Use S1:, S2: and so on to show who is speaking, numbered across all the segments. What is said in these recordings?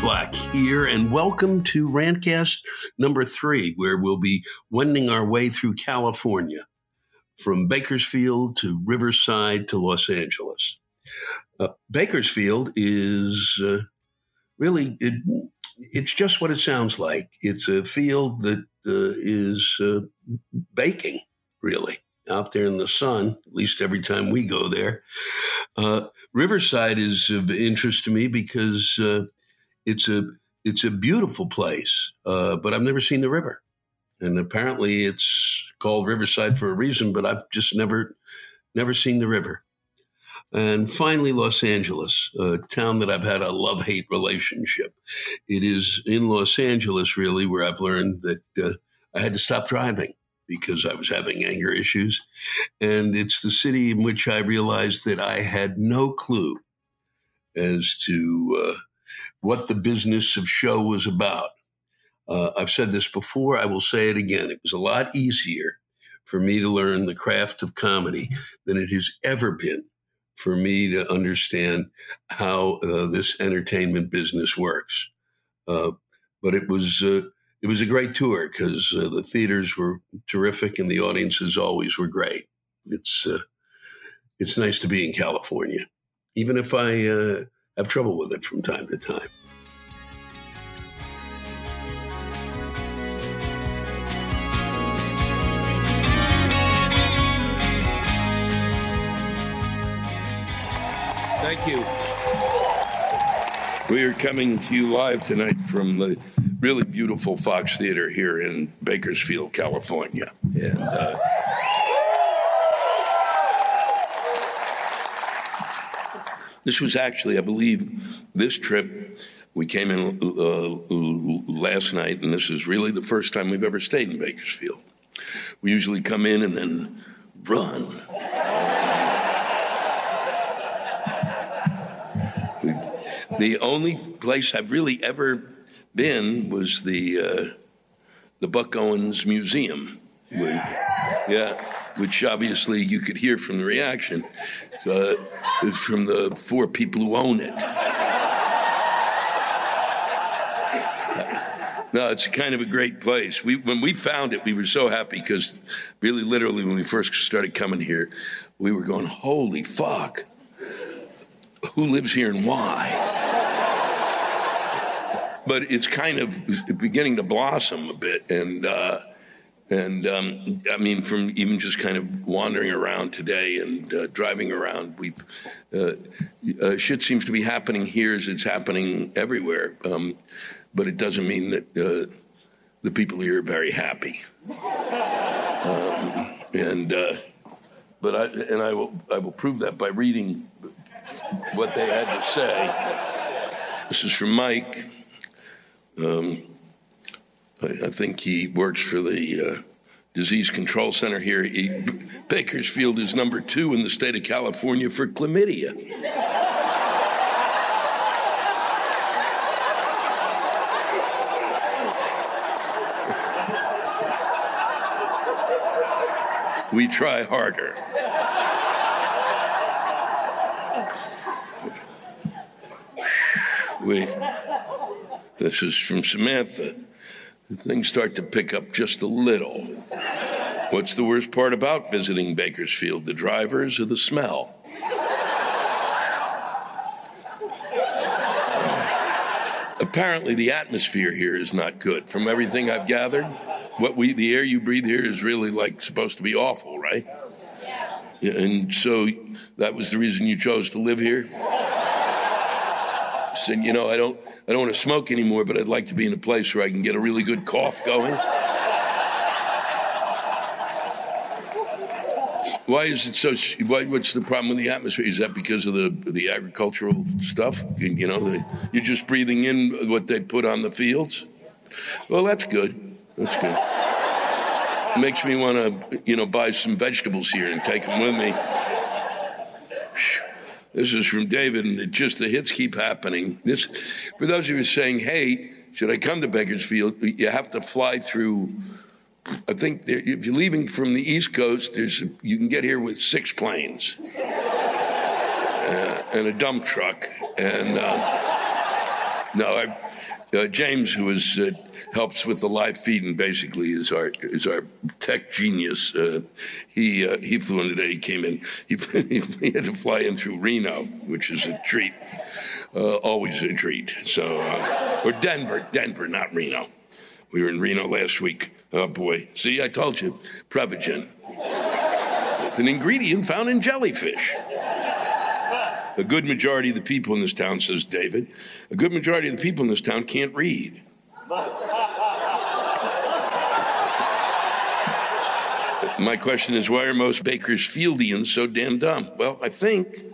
S1: Black here, and welcome to Rantcast number three, where we'll be wending our way through California from Bakersfield to Riverside to Los Angeles. Uh, Bakersfield is uh, really, it, it's just what it sounds like. It's a field that uh, is uh, baking, really, out there in the sun, at least every time we go there. Uh, Riverside is of interest to me because uh, it's a it's a beautiful place, uh, but I've never seen the river, and apparently it's called Riverside for a reason. But I've just never never seen the river. And finally, Los Angeles, a town that I've had a love hate relationship. It is in Los Angeles, really, where I've learned that uh, I had to stop driving because I was having anger issues. And it's the city in which I realized that I had no clue as to uh, what the business of show was about. Uh, I've said this before, I will say it again. It was a lot easier for me to learn the craft of comedy than it has ever been for me to understand how uh, this entertainment business works. Uh, but it was uh, it was a great tour because uh, the theaters were terrific and the audiences always were great. It's uh, it's nice to be in California, even if I have trouble with it from time to time.
S2: Thank you. We are coming to you live tonight from the really beautiful Fox Theater here in Bakersfield, California. And uh, this was actually, I believe, this trip. We came in uh, last night, and this is really the first time we've ever stayed in Bakersfield. We usually come in and then run. The only place I've really ever been was the uh, the Buck Owens Museum. Which, yeah, which obviously you could hear from the reaction uh,
S1: No, it's kind of a great place. We, when we found it, we were so happy because, really, literally, when we first started coming here, we were going, "Holy fuck! Who lives here and why?" but it's kind of beginning to blossom a bit, and uh, and um, I mean, from even just kind of wandering around today and uh, driving around, we uh, uh, shit seems to be happening here as it's happening everywhere. Um, but it doesn't mean that uh, the people here are very happy. Um, and uh, but I and I will I will prove that by reading what they had to say. This is from Mike. Um, I, think he works for the uh, Disease Control Center here. He, Bakersfield is number two in the state of California for chlamydia. we try harder. we, this is from Samantha. Things start to pick up just a little. What's the worst part about visiting Bakersfield? The drivers or the smell? Apparently, the atmosphere here is not good. From everything I've gathered, what we the air you breathe here is really like supposed to be awful, right? And so that was the reason you chose to live here. Said, you know, I don't, I don't want to smoke anymore, but I'd like to be in a place where I can get a really good cough going. Why is it so? Why, what's the problem with the atmosphere? Is that because of the the agricultural stuff? You know, the, you're just breathing in what they put on the fields. Well, that's good. That's good. Makes me want to, you know, buy some vegetables here and take them with me. This is from David, and it just the hits keep happening. This, for those of you saying, "Hey, should I come to Bakersfield?" You have to fly through. I think if you're leaving from the East Coast, there's you can get here with six planes uh, and a dump truck. And uh, no, I, uh, James, who is uh, helps with the live feed and basically is our is our tech genius. Uh, he uh, he flew in today. He came in. He, he had to fly in through Reno, which is a treat. Uh, always a treat. So uh, or Denver, Denver, not Reno. We were in Reno last week. Oh boy! See, I told you, Prevagen. It's an ingredient found in jellyfish. A good majority of the people in this town, says David, a good majority of the people in this town can't read. My question is why are most Bakersfieldians so damn dumb? Well, I think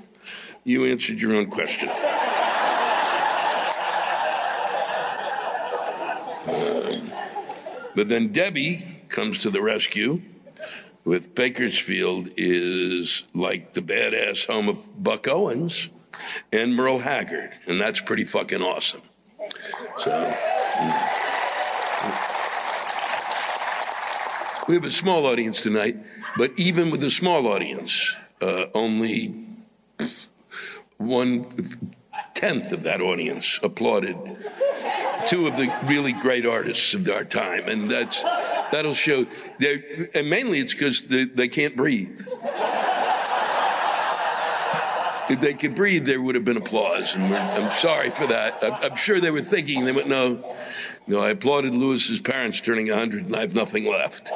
S1: you answered your own question. Um, but then Debbie comes to the rescue with Bakersfield is like the badass home of Buck Owens and Merle Haggard, and that's pretty fucking awesome. So. Mm. We have a small audience tonight, but even with a small audience, uh, only one tenth of that audience applauded two of the really great artists of our time, and that's that'll show. And mainly, it's because they, they can't breathe. If they could breathe, there would have been applause, and I'm sorry for that. I'm, I'm sure they were thinking they went, no, no. I applauded Lewis's parents turning 100, and I have nothing left.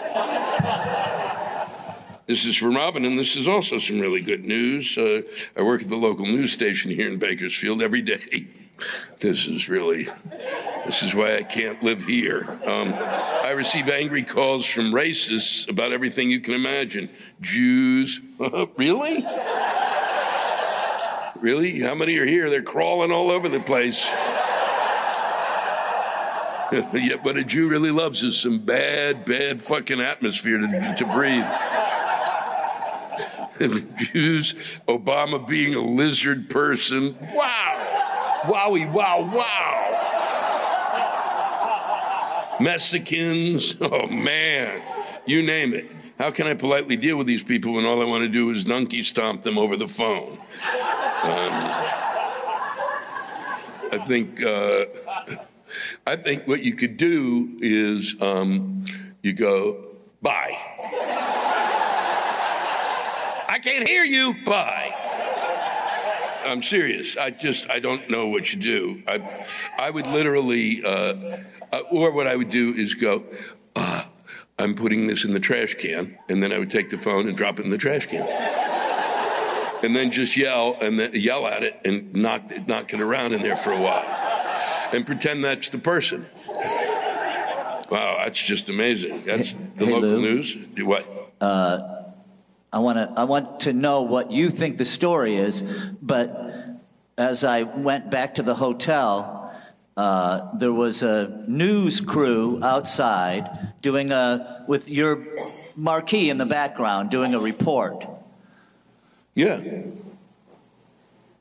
S1: This is from Robin, and this is also some really good news. Uh, I work at the local news station here in Bakersfield every day. This is really, this is why I can't live here. Um, I receive angry calls from racists about everything you can imagine. Jews, really? Really? How many are here? They're crawling all over the place. Yet what a Jew really loves is some bad, bad fucking atmosphere to, to breathe. Jews, Obama being a lizard person. Wow. Wowie, wow, wow. Mexicans. Oh, man. You name it. How can I politely deal with these people when all I want to do is donkey stomp them over the phone? Um, I think uh, I think what you could do is um, you go, bye. I can't hear you, bye. I'm serious. I just I don't know what you do. I I would literally, uh, uh, or what I would do is go. Uh, I'm putting this in the trash can, and then I would take the phone and drop it in the trash can, and then just yell and then yell at it and knock knock it around in there for a while, and pretend that's the person. Wow, that's just amazing. That's the
S3: Hey,
S1: local
S3: Lou.
S1: news. What?
S3: I want to I want to know what you think the story is, but as I went back to the hotel, uh, there was a news crew outside doing a with your marquee in the background doing a report.
S1: Yeah.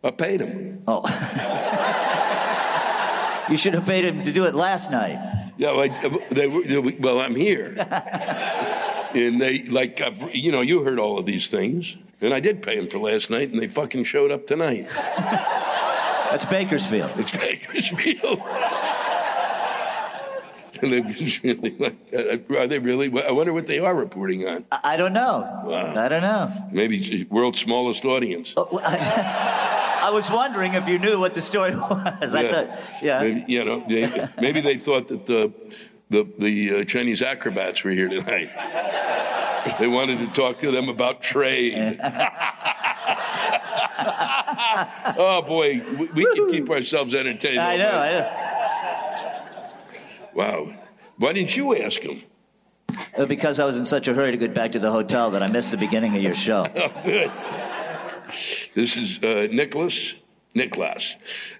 S1: I paid him.
S3: Oh, you should have paid him to do it last night.
S1: Yeah, well, I, they, were- they, were- well I'm here. and they, like, you know, you heard all of these things. And I did pay them for last night, and they fucking showed up tonight.
S3: That's Bakersfield.
S1: It's Bakersfield. really like, uh, are they really? I wonder what they are reporting on.
S3: I I don't know.
S1: Wow.
S3: I don't know.
S1: Maybe world's smallest audience.
S3: I was wondering if you knew what the story was. I thought, yeah.
S1: Maybe, you know, they, maybe they thought that the the, the uh, Chinese acrobats were here tonight. They wanted to talk to them about trade. oh boy, we, we can keep ourselves entertained.
S3: I know. I know.
S1: Wow. Why didn't you ask him?
S3: Uh, Because I was in such a hurry to get back to the hotel that I missed the beginning of your show.
S1: Oh, good. This is uh, Nicholas. Nicholas.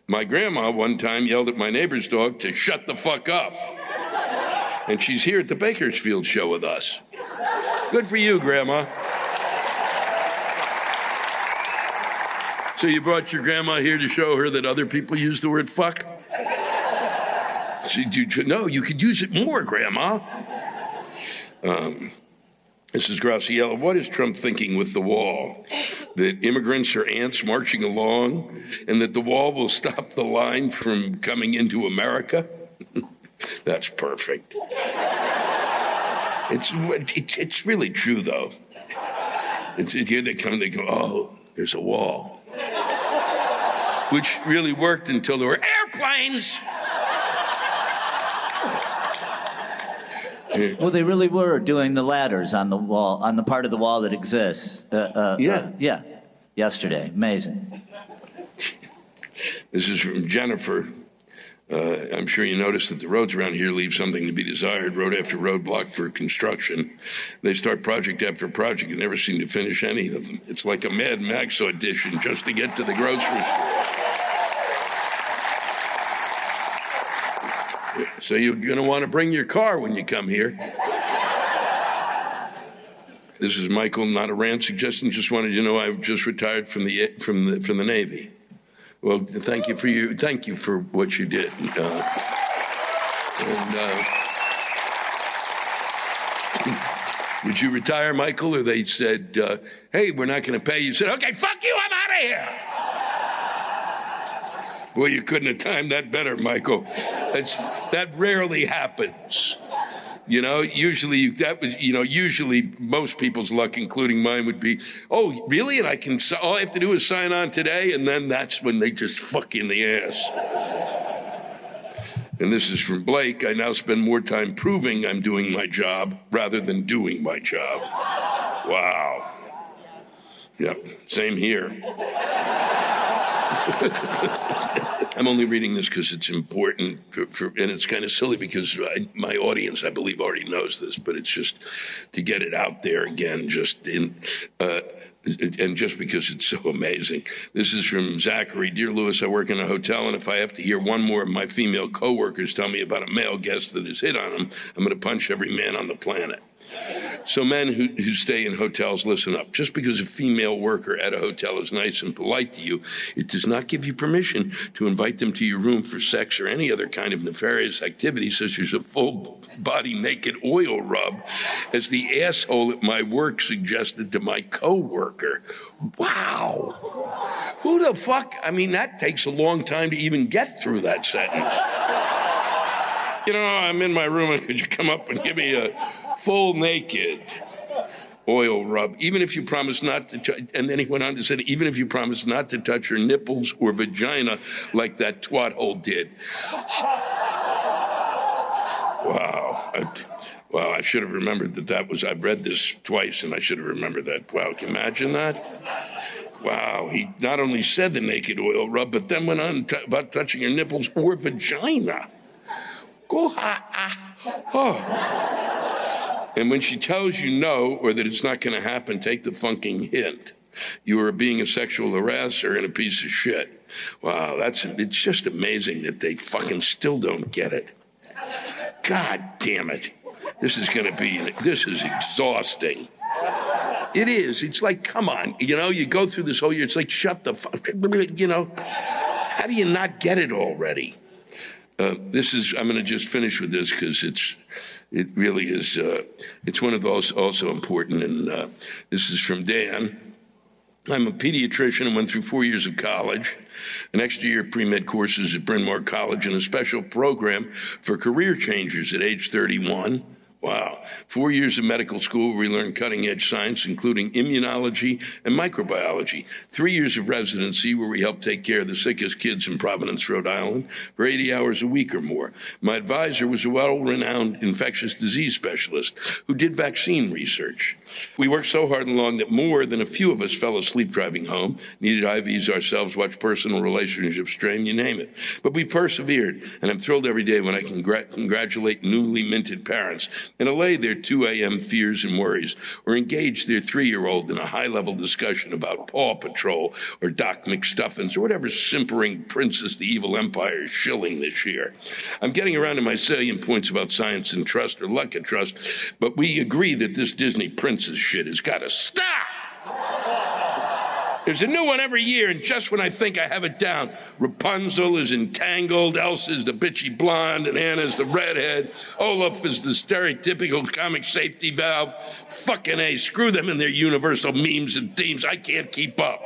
S1: My grandma one time yelled at my neighbor's dog to shut the fuck up. And she's here at the Bakersfield show with us. Good for you, Grandma. So you brought your grandma here to show her that other people use the word fuck? She, you, no, you could use it more, Grandma. Um, Mrs. Graciela, what is Trump thinking with the wall? That immigrants are ants marching along and that the wall will stop the line from coming into America? That's perfect. It's, it's, it's really true, though. It's, here they come, they go, oh, there's a wall. Which really worked until there were airplanes.
S3: Well, they really were doing the ladders on the wall, on the part of the wall that exists. Uh, uh,
S1: Yeah.
S3: uh, yeah. Yesterday. Amazing.
S1: This is from Jennifer. Uh, I'm sure you noticed that the roads around here leave something to be desired, road after road blocked for construction. They start project after project and never seem to finish any of them. It's like a Mad Max audition just to get to the grocery store. So you're going to want to bring your car when you come here. This is Michael, not a rant suggestion. Just wanted you to know I've just retired from the from the from the Navy. Well, thank you for you. Thank you for what you did. Uh, and uh, did you retire, Michael, or they said, uh, "Hey, we're not going to pay"? You said, "Okay, fuck you, I'm out of here." Well, you couldn't have timed that better, Michael. That's that rarely happens. You know, usually that was, you know, usually most people's luck, including mine, would be, oh, really? And I can, all I have to do is sign on today, and then that's when they just fuck in the ass. And this is from Blake. I now spend more time proving I'm doing my job rather than doing my job. Wow. Yep, same here. I'm only reading this because it's important, for, for, and it's kind of silly because I, my audience, I believe, already knows this, but it's just to get it out there again, just in. Uh, and just because it's so amazing. This is from Zachary. Dear Lewis, I work in a hotel, and if I have to hear one more of my female coworkers tell me about a male guest that has hit on him, I'm going to punch every man on the planet. So, men who, who stay in hotels, listen up. Just because a female worker at a hotel is nice and polite to you, it does not give you permission to invite them to your room for sex or any other kind of nefarious activity, such as a full body naked oil rub, as the asshole at my work suggested to my coworker. Wow. Who the fuck? I mean, that takes a long time to even get through that sentence. You know, I'm in my room, and could you come up and give me a full naked oil rub? Even if you promise not to touch, and then he went on to say, even if you promise not to touch her nipples or vagina like that twat hole did. Wow. I, wow, I should have remembered that that was, I've read this twice and I should have remembered that. Wow, can you imagine that? Wow, he not only said the naked oil rub, but then went on t- about touching your nipples or vagina. Go ha. Oh. And when she tells you no or that it's not going to happen, take the fucking hint. You are being a sexual harasser and a piece of shit. Wow, that's it's just amazing that they fucking still don't get it. God damn it. This is going to be, this is exhausting. It is. It's like, come on. You know, you go through this whole year, it's like, shut the fuck, you know. How do you not get it already? Uh, this is, I'm going to just finish with this because it's, it really is, uh, it's one of those also important. And uh, this is from Dan. I'm a pediatrician and went through four years of college, an extra year pre med courses at Bryn Mawr College, and a special program for career changers at age 31. Wow. Four years of medical school where we learned cutting edge science, including immunology and microbiology. Three years of residency where we helped take care of the sickest kids in Providence, Rhode Island for 80 hours a week or more. My advisor was a well renowned infectious disease specialist who did vaccine research. We worked so hard and long that more than a few of us fell asleep driving home, needed IVs ourselves, watched personal relationships strain, you name it. But we persevered, and I'm thrilled every day when I congr- congratulate newly minted parents and allay their 2 a.m. fears and worries, or engage their three year old in a high level discussion about Paw Patrol or Doc McStuffins or whatever simpering princess the evil empire is shilling this year. I'm getting around to my salient points about science and trust or luck and trust, but we agree that this Disney princess shit has got to stop. There's a new one every year, and just when I think I have it down, Rapunzel is entangled, Elsa's the bitchy blonde, and Anna's the redhead. Olaf is the stereotypical comic safety valve. Fucking A, screw them and their universal memes and themes. I can't keep up.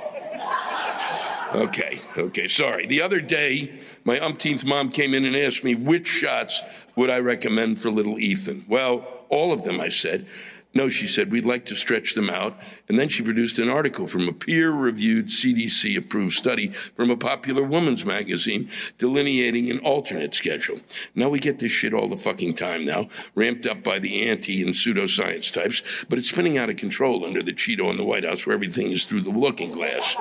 S1: Okay, okay, sorry. The other day, my umpteenth mom came in and asked me which shots would I recommend for little Ethan. Well, all of them, I said. No, she said, we'd like to stretch them out. And then she produced an article from a peer reviewed CDC approved study from a popular woman's magazine delineating an alternate schedule. Now we get this shit all the fucking time now, ramped up by the anti and pseudoscience types, but it's spinning out of control under the Cheeto in the White House where everything is through the looking glass.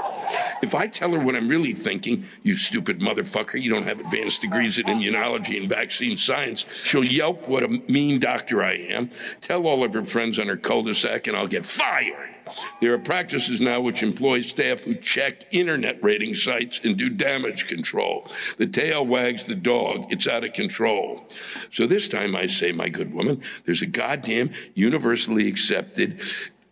S1: If I tell her what I'm really thinking, you stupid motherfucker, you don't have advanced degrees in immunology and vaccine science, she'll yelp what a mean doctor I am, tell all of her friends on her cul-de-sac and I'll get fired. There are practices now which employ staff who check internet rating sites and do damage control. The tail wags the dog. It's out of control. So this time I say, my good woman, there's a goddamn universally accepted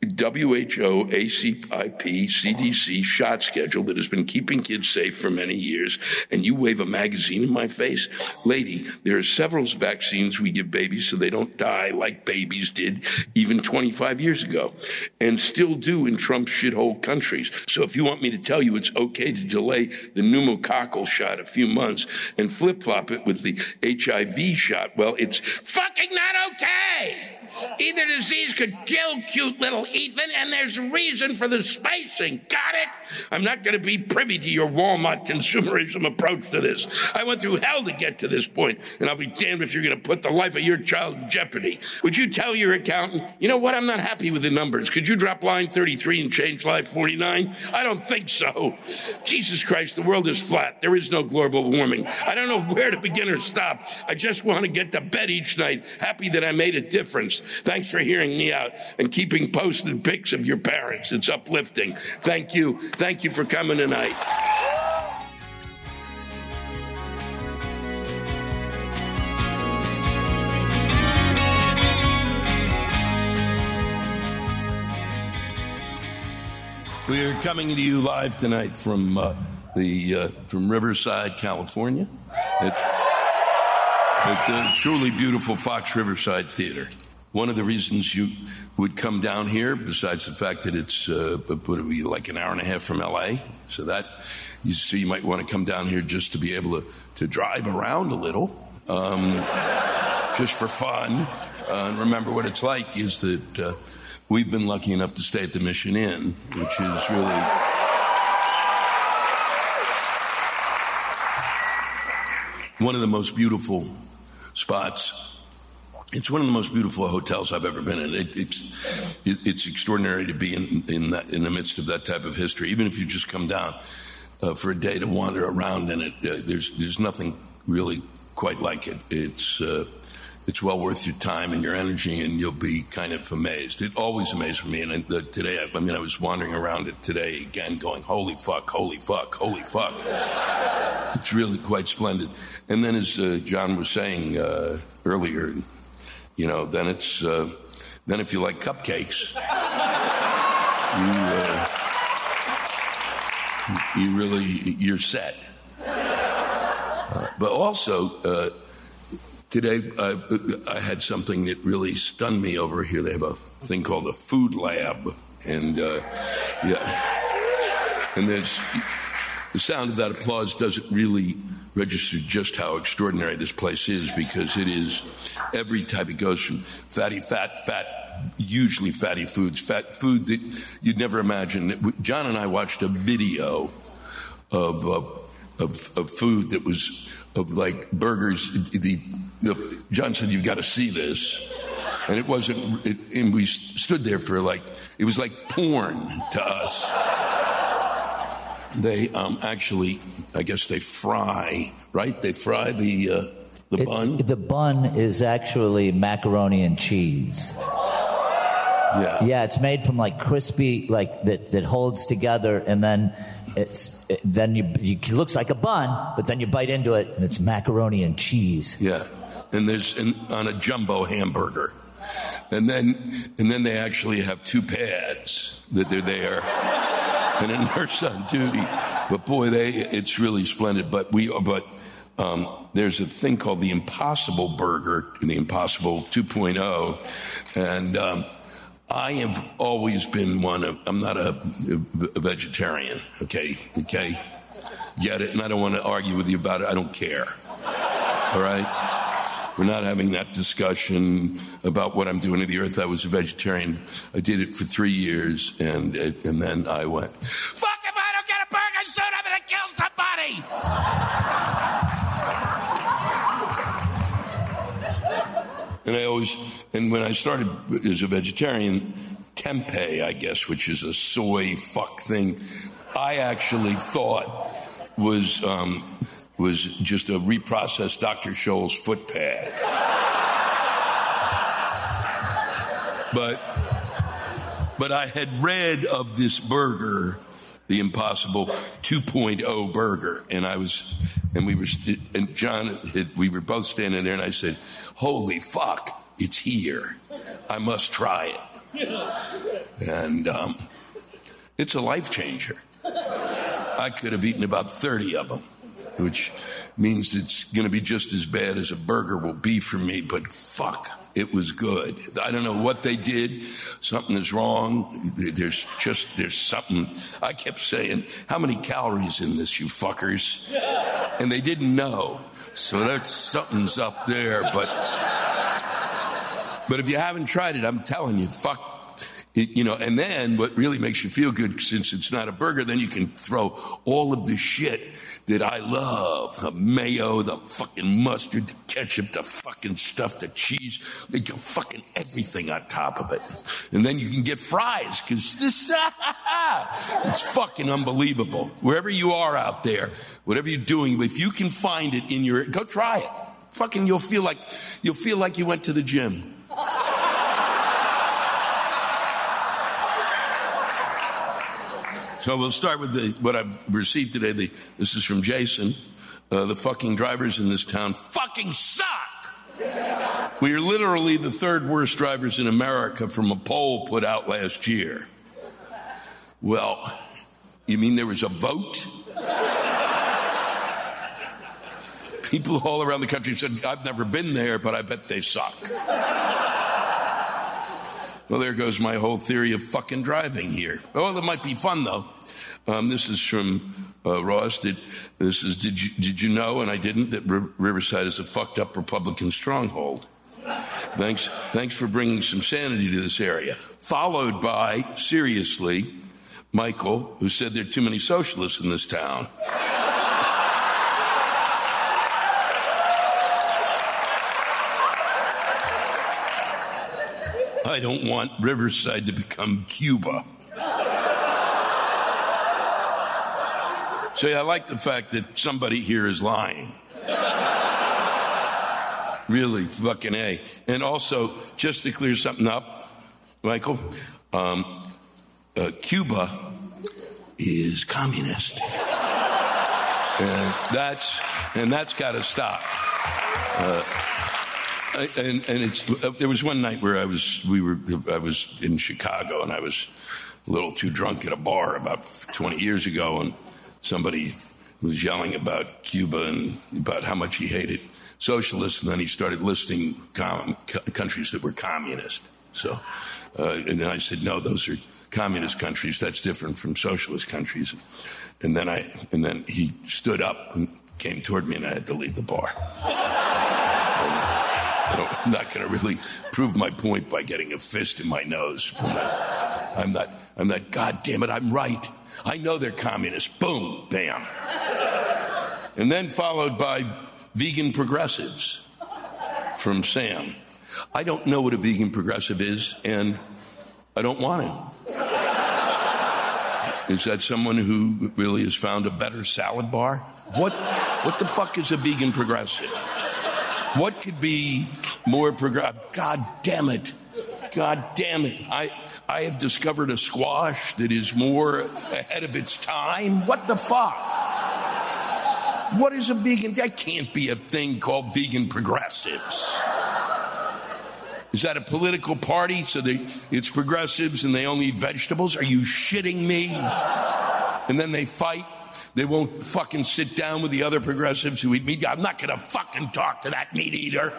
S1: WHO, ACIP, CDC shot schedule that has been keeping kids safe for many years, and you wave a magazine in my face? Lady, there are several vaccines we give babies so they don't die like babies did even 25 years ago, and still do in Trump's shithole countries. So if you want me to tell you it's okay to delay the pneumococcal shot a few months and flip flop it with the HIV shot, well, it's fucking not okay! Either disease could kill cute little Ethan, and there's reason for the spacing. Got it? I'm not going to be privy to your Walmart consumerism approach to this. I went through hell to get to this point, and I'll be damned if you're going to put the life of your child in jeopardy. Would you tell your accountant, you know what? I'm not happy with the numbers. Could you drop line 33 and change line 49? I don't think so. Jesus Christ, the world is flat. There is no global warming. I don't know where to begin or stop. I just want to get to bed each night, happy that I made a difference. Thanks for hearing me out and keeping posted pics of your parents. It's uplifting. Thank you. Thank you for coming tonight. We are coming to you live tonight from uh, the uh, from Riverside, California, It's, at the truly beautiful Fox Riverside Theater. One of the reasons you would come down here, besides the fact that it's uh, would be like an hour and a half from LA, so that you see, you might want to come down here just to be able to to drive around a little. Um, just for fun, uh, and remember what it's like is that uh, we've been lucky enough to stay at the Mission Inn, which is really. One of the most beautiful spots it's one of the most beautiful hotels I've ever been in. It, it's it, it's extraordinary to be in in, that, in the midst of that type of history. Even if you just come down uh, for a day to wander around in it, uh, there's there's nothing really quite like it. It's uh, it's well worth your time and your energy, and you'll be kind of amazed. It always amazed me, and today, I, I mean, I was wandering around it today again, going, "Holy fuck! Holy fuck! Holy fuck!" it's really quite splendid. And then, as uh, John was saying uh, earlier you know, then it's uh, then if you like cupcakes, you uh, you really you're set. Uh, but also uh, today I, I, had something that really stunned me over here. They have a thing called a food lab, and uh, yeah, and there's the sound of that applause doesn't really register just how extraordinary this place is because it is every type. It goes from fatty, fat, fat, hugely fatty foods, fat food that you'd never imagine. John and I watched a video of, uh, of, of food that was of like burgers. The, the John said, "You've got to see this," and it wasn't. It, and we stood there for like it was like porn to us they um, actually, I guess they fry, right? They fry the uh, the
S4: it,
S1: bun.
S4: The bun is actually macaroni and cheese.
S1: Yeah.
S4: Yeah, it's made from like crispy, like that that holds together, and then it's it, then you, you it looks like a bun, but then you bite into it, and it's macaroni and cheese.
S1: Yeah, and there's an, on a jumbo hamburger, and then and then they actually have two pads that they're there and a nurse on duty. But boy, they it's really splendid. But we but um, there's a thing called the Impossible Burger, the Impossible 2.0, and um, I have always been one of. I'm not a, a vegetarian. Okay, okay, get it? And I don't want to argue with you about it. I don't care. All right. We're not having that discussion about what I'm doing to the earth. I was a vegetarian. I did it for three years, and and then I went, "Fuck! If I don't get a burger soon, I'm gonna kill somebody." and I always, and when I started as a vegetarian, tempeh, I guess, which is a soy fuck thing, I actually thought was. Um, was just a reprocessed Dr. Scholl's foot pad. but, but I had read of this burger, the Impossible 2.0 burger, and I was, and we were, and John, had, we were both standing there, and I said, "Holy fuck, it's here! I must try it." And um, it's a life changer. I could have eaten about 30 of them which means it's going to be just as bad as a burger will be for me, but fuck, it was good. I don't know what they did. Something is wrong. There's just, there's something. I kept saying, how many calories in this, you fuckers? And they didn't know. So that's something's up there, but, but if you haven't tried it, I'm telling you, fuck you know, and then what really makes you feel good, since it's not a burger, then you can throw all of the shit that I love. The mayo, the fucking mustard, the ketchup, the fucking stuff, the cheese, the fucking everything on top of it. And then you can get fries, cause this, it's fucking unbelievable. Wherever you are out there, whatever you're doing, if you can find it in your, go try it. Fucking you'll feel like, you'll feel like you went to the gym. So we'll start with the, what I've received today. The, this is from Jason. Uh, the fucking drivers in this town fucking suck. We are literally the third worst drivers in America from a poll put out last year. Well, you mean there was a vote? People all around the country said, I've never been there, but I bet they suck. Well, there goes my whole theory of fucking driving here. Oh, it might be fun though. Um, this is from uh, Ross. Did, this is did you did you know? And I didn't that Riverside is a fucked up Republican stronghold. Thanks, thanks for bringing some sanity to this area. Followed by, seriously, Michael, who said there are too many socialists in this town. I don't want Riverside to become Cuba. See, I like the fact that somebody here is lying. really, fucking A. And also, just to clear something up, Michael, um, uh, Cuba is communist. and that's, and that's gotta stop. Uh, and, and it's, uh, there was one night where I was, we were, I was in Chicago and I was a little too drunk at a bar about 20 years ago and somebody was yelling about Cuba and about how much he hated socialists, and then he started listing com- countries that were communist. So, uh, and then I said, no, those are communist countries. That's different from socialist countries. And then I, and then he stood up and came toward me, and I had to leave the bar. I'm not going to really prove my point by getting a fist in my nose. I'm not, I'm not, God damn it, I'm right. I know they're communists. Boom, bam. And then followed by vegan progressives from Sam. I don't know what a vegan progressive is, and I don't want to. Is that someone who really has found a better salad bar? What, what the fuck is a vegan progressive? What could be more progressive? God damn it. God damn it. I, I have discovered a squash that is more ahead of its time. What the fuck? What is a vegan? That can't be a thing called vegan progressives. Is that a political party? So they, it's progressives and they only eat vegetables? Are you shitting me? And then they fight. They won't fucking sit down with the other progressives who eat meat. I'm not gonna fucking talk to that meat eater.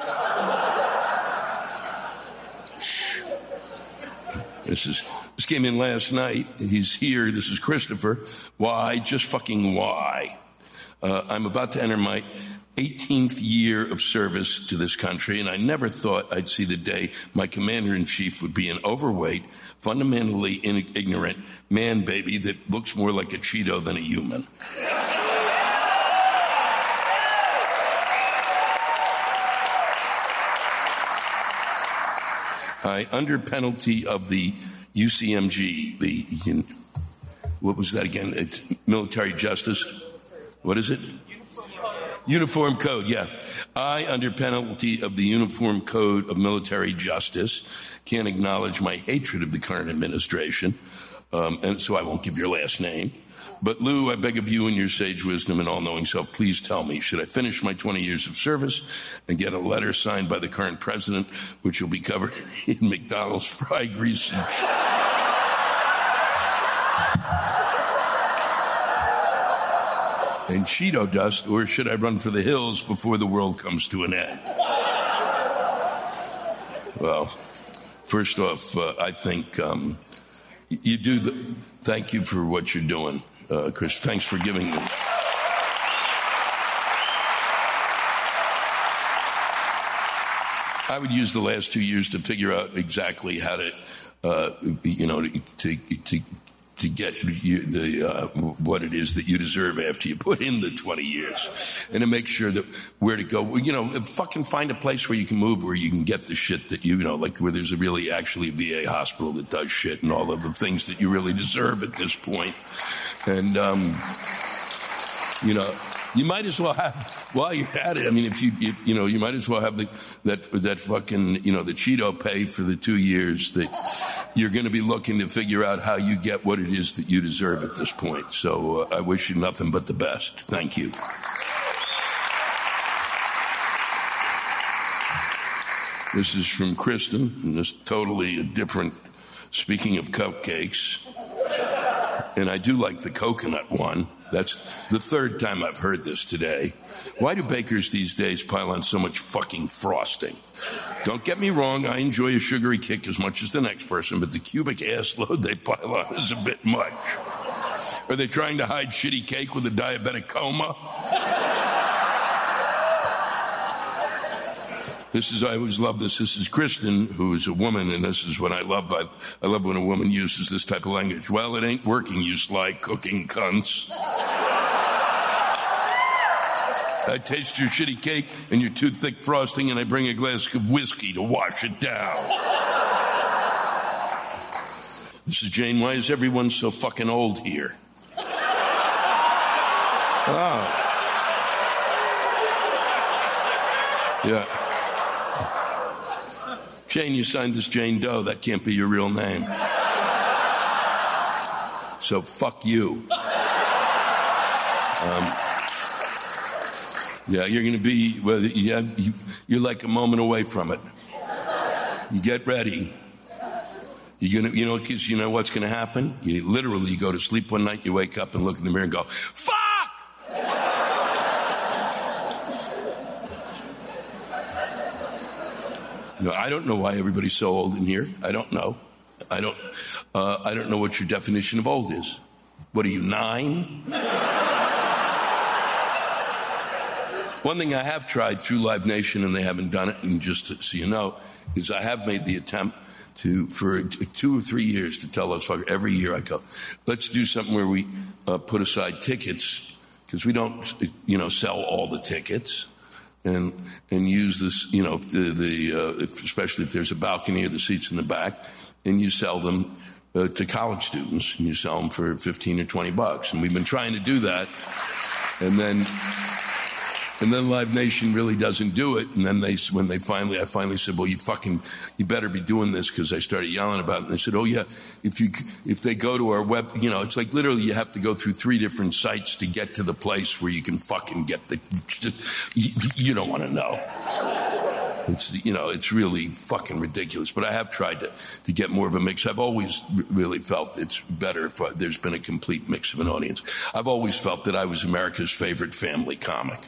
S1: This is this came in last night. He's here. This is Christopher. Why? Just fucking why? Uh, I'm about to enter my 18th year of service to this country, and I never thought I'd see the day my commander in chief would be an overweight, fundamentally ignorant man baby that looks more like a Cheeto than a human. I, under penalty of the UCMG, the what was that again? It's military justice. What is it? Uniform Code, yeah. I, under penalty of the Uniform Code of Military Justice, can't acknowledge my hatred of the current administration, um, and so I won't give your last name. But Lou, I beg of you in your sage wisdom and all-knowing self, please tell me, should I finish my 20 years of service and get a letter signed by the current president, which will be covered in McDonald's fry grease and... Cheeto dust, or should I run for the hills before the world comes to an end? Well, first off, uh, I think um, you do the. Thank you for what you're doing uh, Chris. Thanks for giving me. I would use the last two years to figure out exactly how to, uh, you know, to, to, to get you the uh, what it is that you deserve after you put in the 20 years, and to make sure that where to go. You know, fucking find a place where you can move, where you can get the shit that you, you know, like where there's a really actually VA hospital that does shit and all of the things that you really deserve at this. And um, you know, you might as well have while you're at it. I mean, if you, you, know, you might as well have the, that that fucking you know the Cheeto pay for the two years that you're going to be looking to figure out how you get what it is that you deserve at this point. So uh, I wish you nothing but the best. Thank you. This is from Kristen, and this totally different. Speaking of cupcakes, and I do like the coconut one. That's the third time I've heard this today. Why do bakers these days pile on so much fucking frosting? Don't get me wrong, I enjoy a sugary kick as much as the next person, but the cubic ass load they pile on is a bit much. Are they trying to hide shitty cake with a diabetic coma? This is I always love this. This is Kristen, who is a woman, and this is what I love. I, I love when a woman uses this type of language. Well, it ain't working, you sly cooking cunts. I taste your shitty cake and your too thick frosting, and I bring a glass of whiskey to wash it down. This is Jane. Why is everyone so fucking old here? Oh. Yeah. Jane, you signed this Jane Doe. That can't be your real name. So fuck you. Um, yeah, you're going to be, well, yeah, you, you're like a moment away from it. You get ready. You're gonna, you know, because you know what's going to happen. You literally, you go to sleep one night, you wake up and look in the mirror and go, "Fuck!" no, I don't know why everybody's so old in here. I don't know. I don't. Uh, I don't know what your definition of old is. What are you nine? One thing I have tried through Live Nation, and they haven't done it, and just so you know, is I have made the attempt to, for two or three years, to tell those fuckers every year I go, let's do something where we uh, put aside tickets because we don't, you know, sell all the tickets. And and use this, you know, the, the uh, especially if there's a balcony or the seats in the back, and you sell them uh, to college students, and you sell them for fifteen or twenty bucks. And we've been trying to do that, and then and then Live Nation really doesn't do it. And then they, when they finally, I finally said, well, you fucking, you better be doing this because I started yelling about it. And they said, oh yeah, if you, if they go to our web, you know, it's like literally you have to go through three different sites to get to the place where you can fucking get the, you, you don't want to know. It's, you know, it's really fucking ridiculous. But I have tried to, to get more of a mix. I've always really felt it's better if uh, there's been a complete mix of an audience. I've always felt that I was America's favorite family comic.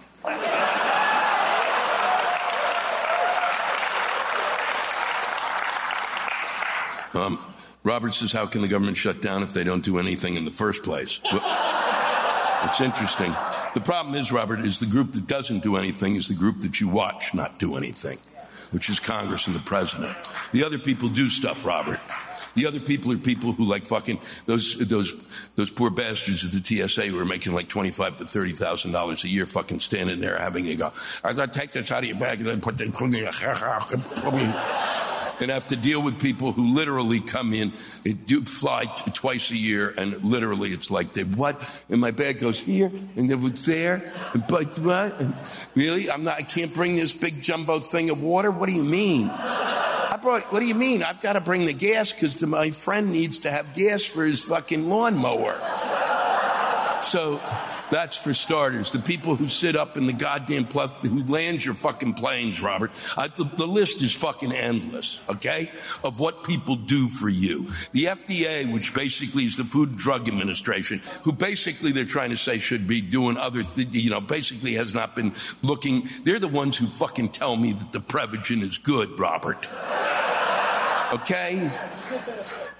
S1: Um, Robert says, how can the government shut down if they don't do anything in the first place? Well, it's interesting. The problem is, Robert, is the group that doesn't do anything is the group that you watch not do anything, which is Congress and the president. The other people do stuff, Robert. The other people are people who like fucking those those those poor bastards at the TSA who are making like twenty five to thirty thousand dollars a year, fucking standing there having to go. I gotta take this out of your bag and then put the and have to deal with people who literally come in, they do fly t- twice a year, and literally it's like they what? And my bag goes here, and it was there, but what? And really? I'm not. I can't bring this big jumbo thing of water. What do you mean? I brought. What do you mean? I've got to bring the gas because my friend needs to have gas for his fucking lawnmower. So that's for starters. The people who sit up in the goddamn plus, who land your fucking planes, Robert. I, the, the list is fucking endless, okay? Of what people do for you. The FDA, which basically is the Food and Drug Administration, who basically they're trying to say should be doing other, th- you know, basically has not been looking. They're the ones who fucking tell me that the Prevagen is good, Robert. Okay?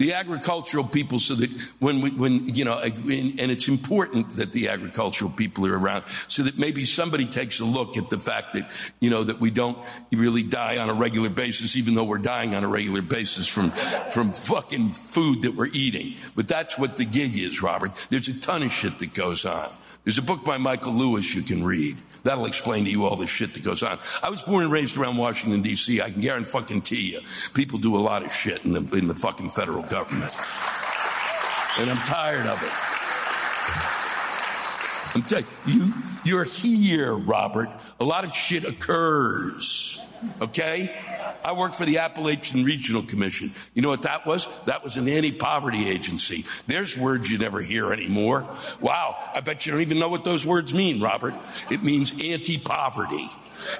S1: The agricultural people so that when we, when, you know, and it's important that the agricultural people are around so that maybe somebody takes a look at the fact that, you know, that we don't really die on a regular basis, even though we're dying on a regular basis from, from fucking food that we're eating. But that's what the gig is, Robert. There's a ton of shit that goes on. There's a book by Michael Lewis you can read. That'll explain to you all the shit that goes on. I was born and raised around Washington D.C. I can guarantee fucking you, people do a lot of shit in the in the fucking federal government, and I'm tired of it. I'm telling you, you're here, Robert. A lot of shit occurs. Okay? I worked for the Appalachian Regional Commission. You know what that was? That was an anti-poverty agency. There's words you never hear anymore. Wow. I bet you don't even know what those words mean, Robert. It means anti-poverty.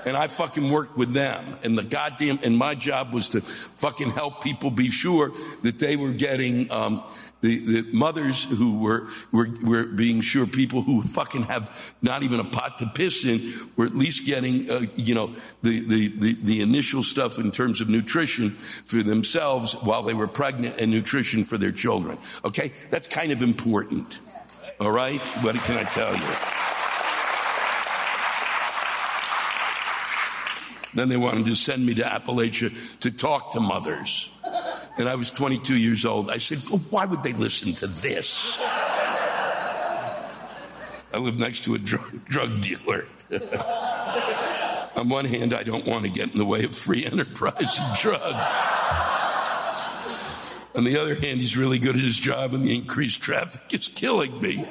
S1: And I fucking worked with them. And the goddamn, and my job was to fucking help people be sure that they were getting, um, the, the mothers who were, were, were being sure people who fucking have not even a pot to piss in were at least getting, uh, you know, the, the, the, the initial stuff in terms of nutrition for themselves while they were pregnant and nutrition for their children. Okay? That's kind of important. All right? What can I tell you? Then they wanted to send me to Appalachia to talk to mothers. And I was 22 years old. I said, why would they listen to this? I live next to a drug, drug dealer. On one hand, I don't want to get in the way of free enterprise and drugs. On the other hand, he's really good at his job and the increased traffic is killing me.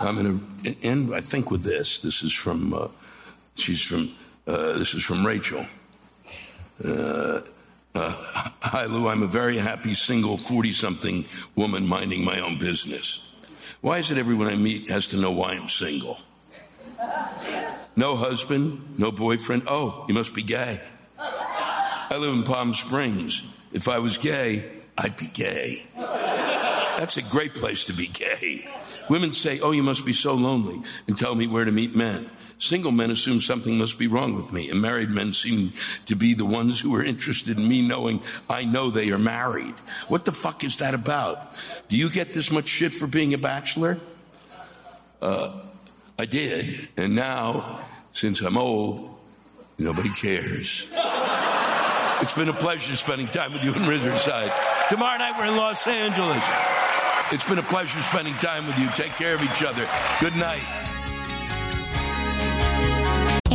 S1: I'm going to end, I think, with this. This is from, uh, she's from, uh, this is from Rachel. Uh, uh, hi, Lou. I'm a very happy single 40 something woman minding my own business. Why is it everyone I meet has to know why I'm single? No husband, no boyfriend. Oh, you must be gay. I live in Palm Springs. If I was gay, I'd be gay. That's a great place to be gay. Women say, Oh, you must be so lonely, and tell me where to meet men. Single men assume something must be wrong with me, and married men seem to be the ones who are interested in me knowing I know they are married. What the fuck is that about? Do you get this much shit for being a bachelor? Uh, I did, and now, since I'm old, nobody cares. It's been a pleasure spending time with you in Riverside. Tomorrow night we're in Los Angeles. It's been a pleasure spending time with you. Take care of each other. Good night.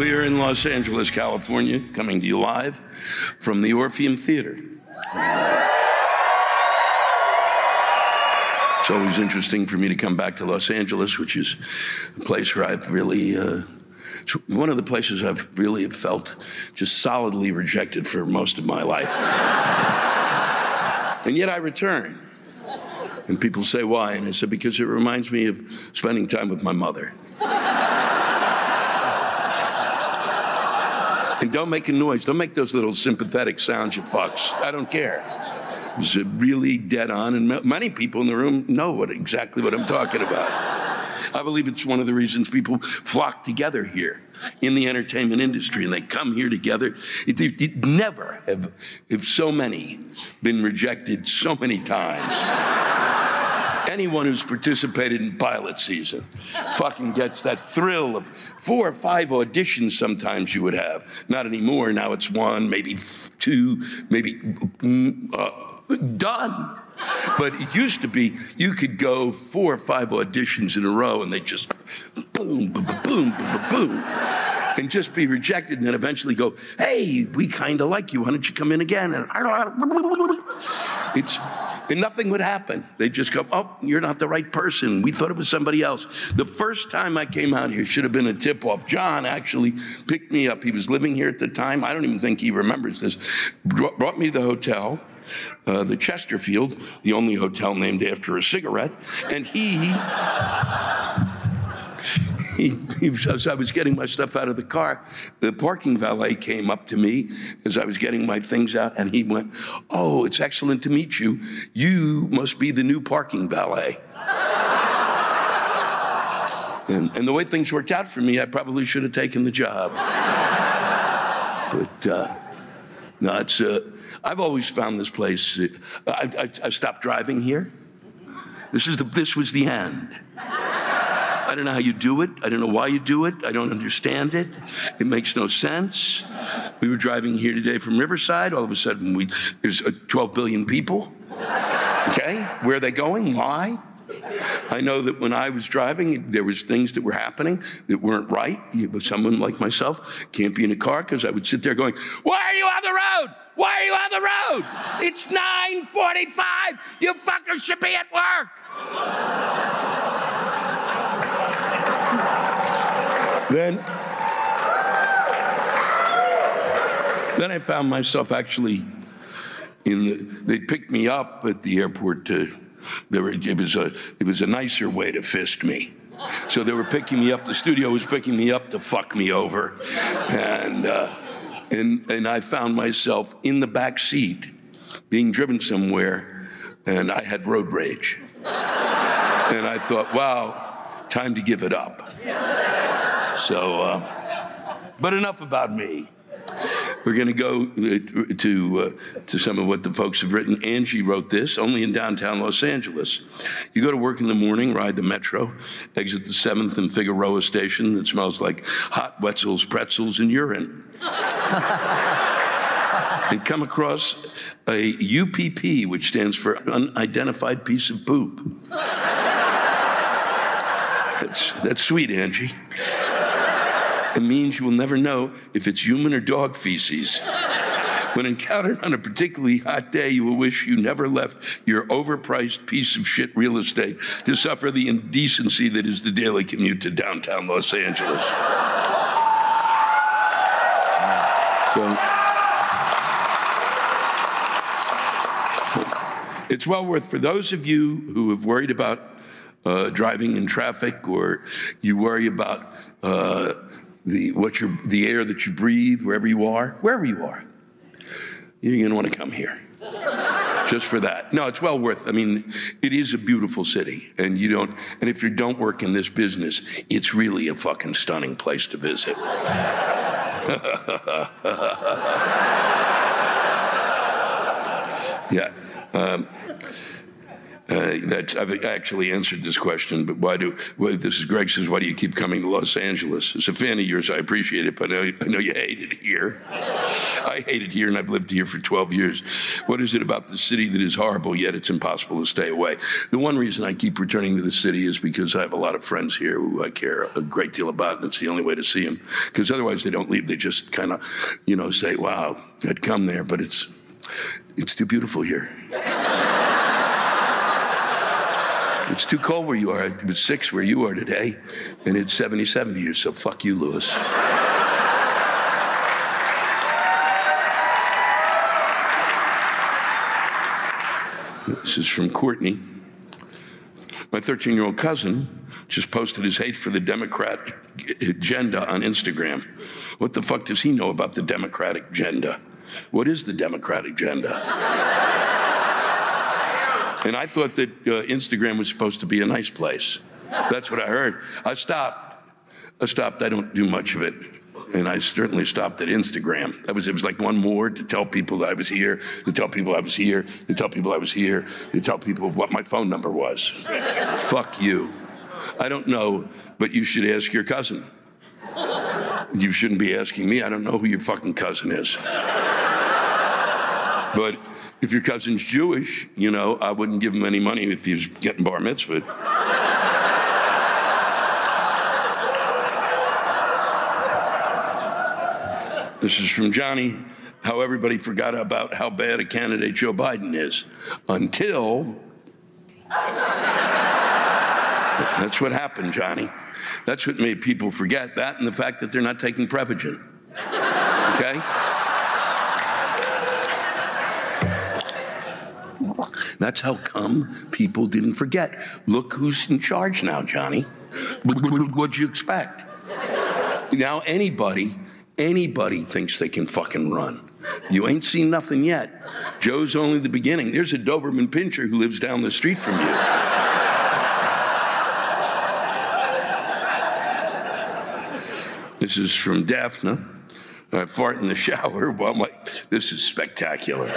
S1: We are in Los Angeles, California, coming to you live from the Orpheum Theater. It's always interesting for me to come back to Los Angeles, which is a place where I've really uh, It's one of the places I've really felt just solidly rejected for most of my life. and yet I return. And people say, why? And I said, because it reminds me of spending time with my mother. And don't make a noise. Don't make those little sympathetic sounds, you fucks. I don't care. It's really dead on, and many people in the room know what exactly what I'm talking about. I believe it's one of the reasons people flock together here in the entertainment industry, and they come here together. It, it, it never have, have so many been rejected so many times anyone who's participated in pilot season fucking gets that thrill of four or five auditions sometimes you would have. Not anymore. Now it's one, maybe two, maybe mm, uh, done. But it used to be you could go four or five auditions in a row and they just boom, boom, boom, boom, boom, and just be rejected and then eventually go, hey, we kind of like you. Why don't you come in again? And it's, and nothing would happen. They'd just go, oh, you're not the right person. We thought it was somebody else. The first time I came out here should have been a tip off. John actually picked me up. He was living here at the time. I don't even think he remembers this. Brought me to the hotel. Uh, the Chesterfield, the only hotel named after a cigarette, and he he, he, as I was getting my stuff out of the car, the parking valet came up to me as I was getting my things out, and he went, "Oh, it's excellent to meet you. You must be the new parking valet." and, and the way things worked out for me, I probably should have taken the job. but uh, no, it's. Uh, I've always found this place. I, I, I stopped driving here. This is the. This was the end. I don't know how you do it. I don't know why you do it. I don't understand it. It makes no sense. We were driving here today from Riverside. All of a sudden, we, there's uh, 12 billion people. Okay, where are they going? Why? I know that when I was driving, there was things that were happening that weren't right. Someone like myself can't be in a car because I would sit there going, "Why are you on the road? Why are you on the road? It's 9:45. You fuckers should be at work." Then, then I found myself actually in the, they picked me up at the airport to, were, it was a, it was a nicer way to fist me. So they were picking me up, the studio was picking me up to fuck me over. And, uh, and, and I found myself in the back seat being driven somewhere and I had road rage. And I thought, wow, time to give it up. So, uh, but enough about me. We're going to go uh, to uh, to some of what the folks have written. Angie wrote this only in downtown Los Angeles. You go to work in the morning, ride the metro, exit the Seventh and Figueroa station that smells like hot Wetzel's pretzels and urine. and come across a UPP, which stands for unidentified piece of poop. That's, that's sweet, Angie. It means you will never know if it's human or dog feces. When encountered on a particularly hot day, you will wish you never left your overpriced piece of shit real estate to suffer the indecency that is the daily commute to downtown Los Angeles. So, it's well worth for those of you who have worried about uh, driving in traffic or you worry about uh, the, what you the air that you breathe, wherever you are, wherever you are, you're going to want to come here. Just for that. No, it's well worth. I mean, it is a beautiful city, and you don't. And if you don't work in this business, it's really a fucking stunning place to visit. yeah. Um, uh, I've actually answered this question, but why do, well, this is Greg says, why do you keep coming to Los Angeles? As a fan of yours, I appreciate it, but I know, I know you hate it here. I hate it here, and I've lived here for 12 years. What is it about the city that is horrible, yet it's impossible to stay away? The one reason I keep returning to the city is because I have a lot of friends here who I care a great deal about, and it's the only way to see them. Because otherwise, they don't leave. They just kind of, you know, say, wow, I'd come there, but it's, it's too beautiful here. It's too cold where you are. It was six where you are today, and it's 77 here, so fuck you, Lewis. This is from Courtney. My 13 year old cousin just posted his hate for the Democrat agenda on Instagram. What the fuck does he know about the Democratic agenda? What is the Democratic agenda? And I thought that uh, Instagram was supposed to be a nice place. That's what I heard. I stopped. I stopped. I don't do much of it and I certainly stopped at Instagram. That was it was like one more to tell people that I was here, to tell people I was here, to tell people I was here, to tell people what my phone number was. Fuck you. I don't know, but you should ask your cousin. You shouldn't be asking me. I don't know who your fucking cousin is. But if your cousin's Jewish, you know, I wouldn't give him any money if he was getting bar mitzvah. This is from Johnny. How everybody forgot about how bad a candidate Joe Biden is until. That's what happened, Johnny. That's what made people forget that and the fact that they're not taking Prevagen. Okay? That's how come people didn't forget. Look who's in charge now, Johnny. What'd you expect? Now, anybody Anybody thinks they can fucking run. You ain't seen nothing yet. Joe's only the beginning. There's a Doberman Pinscher who lives down the street from you. This is from Daphne. I fart in the shower. Well, I'm this is spectacular.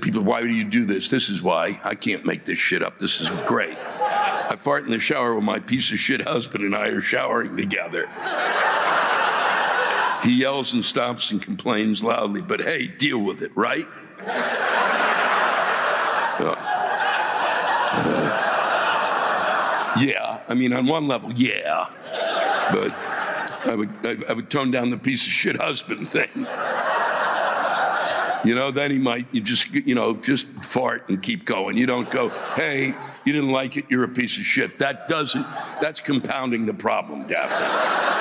S1: People, why do you do this? This is why. I can't make this shit up. This is great. I fart in the shower when my piece of shit husband and I are showering together. He yells and stomps and complains loudly, but hey, deal with it, right? Uh, uh, yeah, I mean, on one level, yeah, but I would, I would tone down the piece of shit husband thing. You know, then he might you just you know just fart and keep going. You don't go, hey, you didn't like it, you're a piece of shit. That doesn't. That's compounding the problem, Daphne.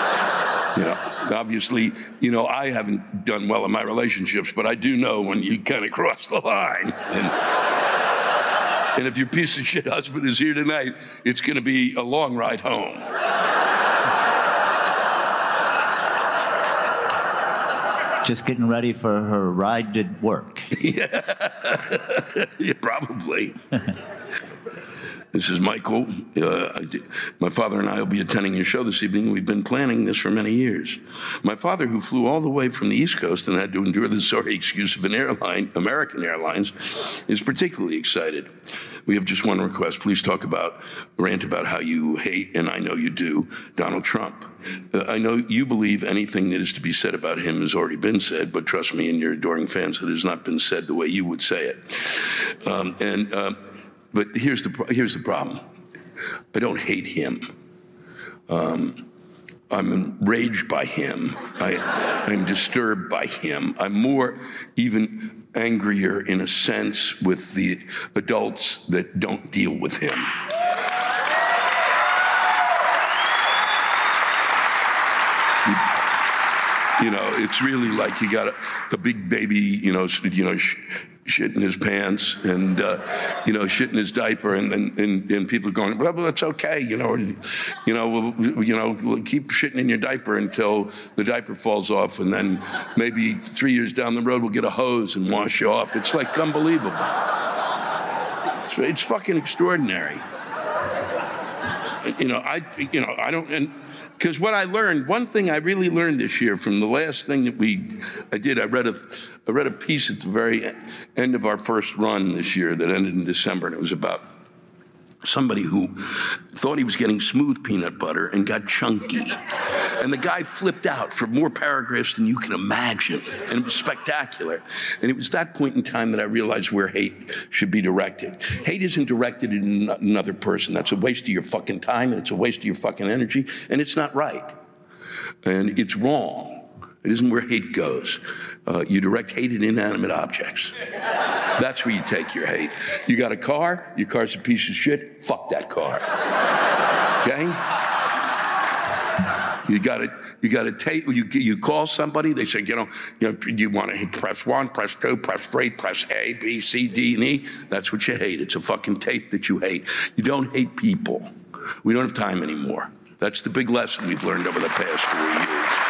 S1: You know, obviously, you know, I haven't done well in my relationships, but I do know when you kind of cross the line. And, and if your piece of shit husband is here tonight, it's going to be a long ride home.
S4: Just getting ready for her ride to work.
S1: yeah, yeah probably. This is Michael. Uh, my father and I will be attending your show this evening. We've been planning this for many years. My father, who flew all the way from the East Coast and had to endure the sorry excuse of an airline, American Airlines, is particularly excited. We have just one request. Please talk about, rant about how you hate, and I know you do, Donald Trump. Uh, I know you believe anything that is to be said about him has already been said, but trust me and your adoring fans, it has not been said the way you would say it. Um, and uh, but here's the here's the problem. I don't hate him. Um, I'm enraged by him. I, I'm disturbed by him. I'm more even angrier in a sense with the adults that don't deal with him. You know, it's really like you got a, a big baby, you know, you know, shit in his pants and uh, you know shit in his diaper and and, and, and people going well, it's okay you know you know you know keep shitting in your diaper until the diaper falls off and then maybe three years down the road we'll get a hose and wash you off. It's like unbelievable. It's, it's fucking extraordinary you know, I, you know, I don't, and because what I learned, one thing I really learned this year from the last thing that we, I did, I read a, I read a piece at the very end of our first run this year that ended in December, and it was about somebody who thought he was getting smooth peanut butter and got chunky. And the guy flipped out for more paragraphs than you can imagine. And it was spectacular. And it was that point in time that I realized where hate should be directed. Hate isn't directed at another person. That's a waste of your fucking time and it's a waste of your fucking energy and it's not right. And it's wrong. It isn't where hate goes. Uh, you direct hate at inanimate objects. That's where you take your hate. You got a car, your car's a piece of shit, fuck that car. Okay? You got to you got to take you you call somebody. They say you know you know you want to press one, press two, press three, press A, B, C, D, and E. That's what you hate. It's a fucking tape that you hate. You don't hate people. We don't have time anymore. That's the big lesson we've learned over the past four years.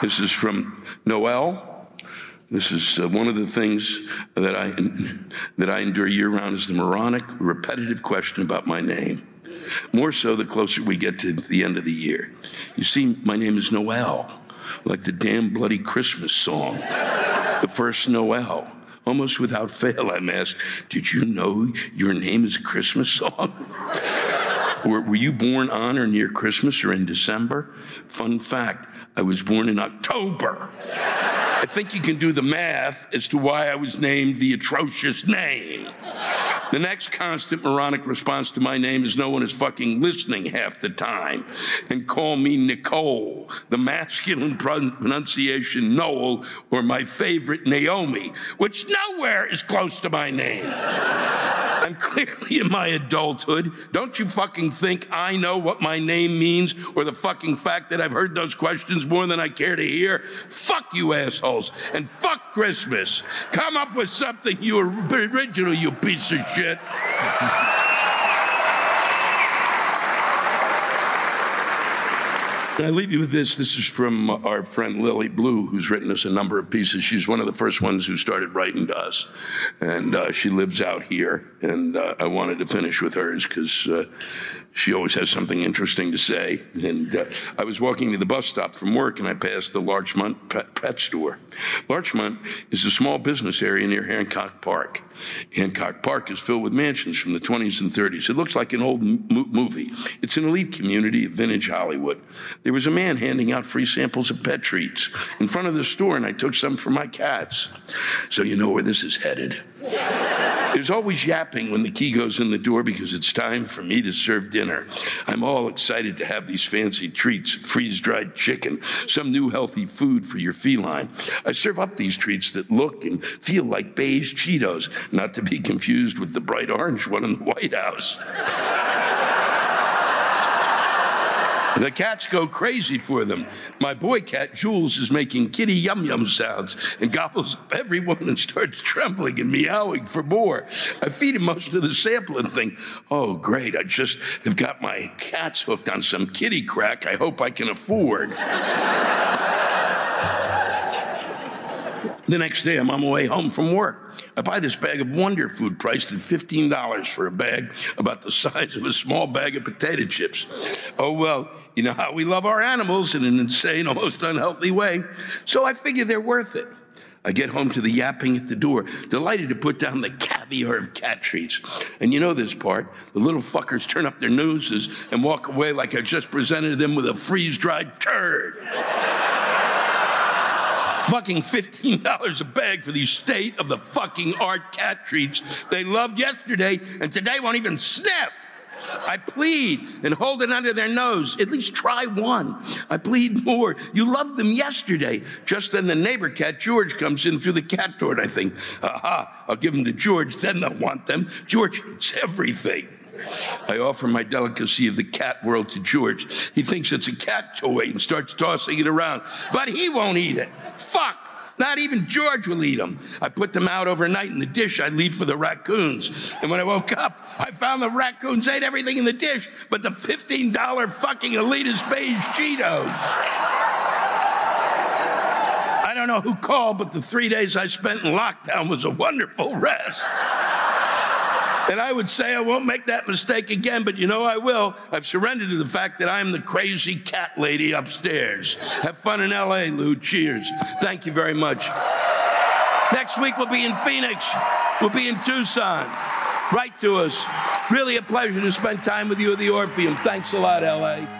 S1: This is from Noel. This is uh, one of the things that I that I endure year round is the moronic, repetitive question about my name. More so the closer we get to the end of the year. You see, my name is Noel, like the damn bloody Christmas song, the first Noel. Almost without fail, I'm asked, Did you know your name is a Christmas song? were, were you born on or near Christmas or in December? Fun fact I was born in October. I think you can do the math as to why I was named the atrocious name. The next constant moronic response to my name is no one is fucking listening half the time and call me Nicole, the masculine pronunciation Noel, or my favorite Naomi, which nowhere is close to my name. I'm clearly in my adulthood. Don't you fucking think I know what my name means or the fucking fact that I've heard those questions more than I care to hear? Fuck you assholes and fuck Christmas. Come up with something you original, you piece of shit. And I leave you with this. This is from our friend Lily Blue, who's written us a number of pieces. She's one of the first ones who started writing to us. And uh, she lives out here. And uh, I wanted to finish with hers because uh, she always has something interesting to say. And uh, I was walking to the bus stop from work and I passed the Larchmont pet, pet store. Larchmont is a small business area near Hancock Park. Hancock Park is filled with mansions from the 20s and 30s. It looks like an old m- movie. It's an elite community of vintage Hollywood. There was a man handing out free samples of pet treats in front of the store, and I took some for my cats. So you know where this is headed. There's always yapping when the key goes in the door because it's time for me to serve dinner. I'm all excited to have these fancy treats freeze dried chicken, some new healthy food for your feline. I serve up these treats that look and feel like beige Cheetos, not to be confused with the bright orange one in the White House. The cats go crazy for them. My boy cat, Jules, is making kitty yum yum sounds and gobbles up every one and starts trembling and meowing for more. I feed him most of the sample and think, oh, great, I just have got my cats hooked on some kitty crack I hope I can afford. The next day, I'm on my way home from work. I buy this bag of Wonder Food priced at $15 for a bag about the size of a small bag of potato chips. Oh, well, you know how we love our animals in an insane, almost unhealthy way. So I figure they're worth it. I get home to the yapping at the door, delighted to put down the caviar of cat treats. And you know this part the little fuckers turn up their noses and walk away like I just presented them with a freeze dried turd fucking $15 a bag for these state of the fucking art cat treats they loved yesterday and today won't even sniff. I plead and hold it under their nose. At least try one. I plead more. You loved them yesterday. Just then the neighbor cat, George, comes in through the cat door, and I think, aha, I'll give them to George, then they'll want them. George eats everything. I offer my delicacy of the cat world to George. He thinks it's a cat toy and starts tossing it around, but he won't eat it. Fuck! Not even George will eat them. I put them out overnight in the dish I leave for the raccoons. And when I woke up, I found the raccoons ate everything in the dish but the $15 fucking elitist beige Cheetos. I don't know who called, but the three days I spent in lockdown was a wonderful rest. And I would say I won't make that mistake again, but you know I will. I've surrendered to the fact that I'm the crazy cat lady upstairs. Have fun in LA, Lou. Cheers. Thank you very much. Next week we'll be in Phoenix. We'll be in Tucson. Write to us. Really a pleasure to spend time with you at the Orpheum. Thanks a lot, LA.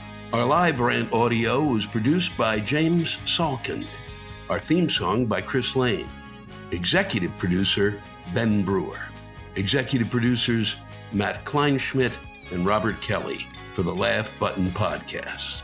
S1: Our live rant audio was produced by James Salkin. Our theme song by Chris Lane. Executive producer Ben Brewer. Executive producers Matt Kleinschmidt and Robert Kelly for the Laugh Button Podcast.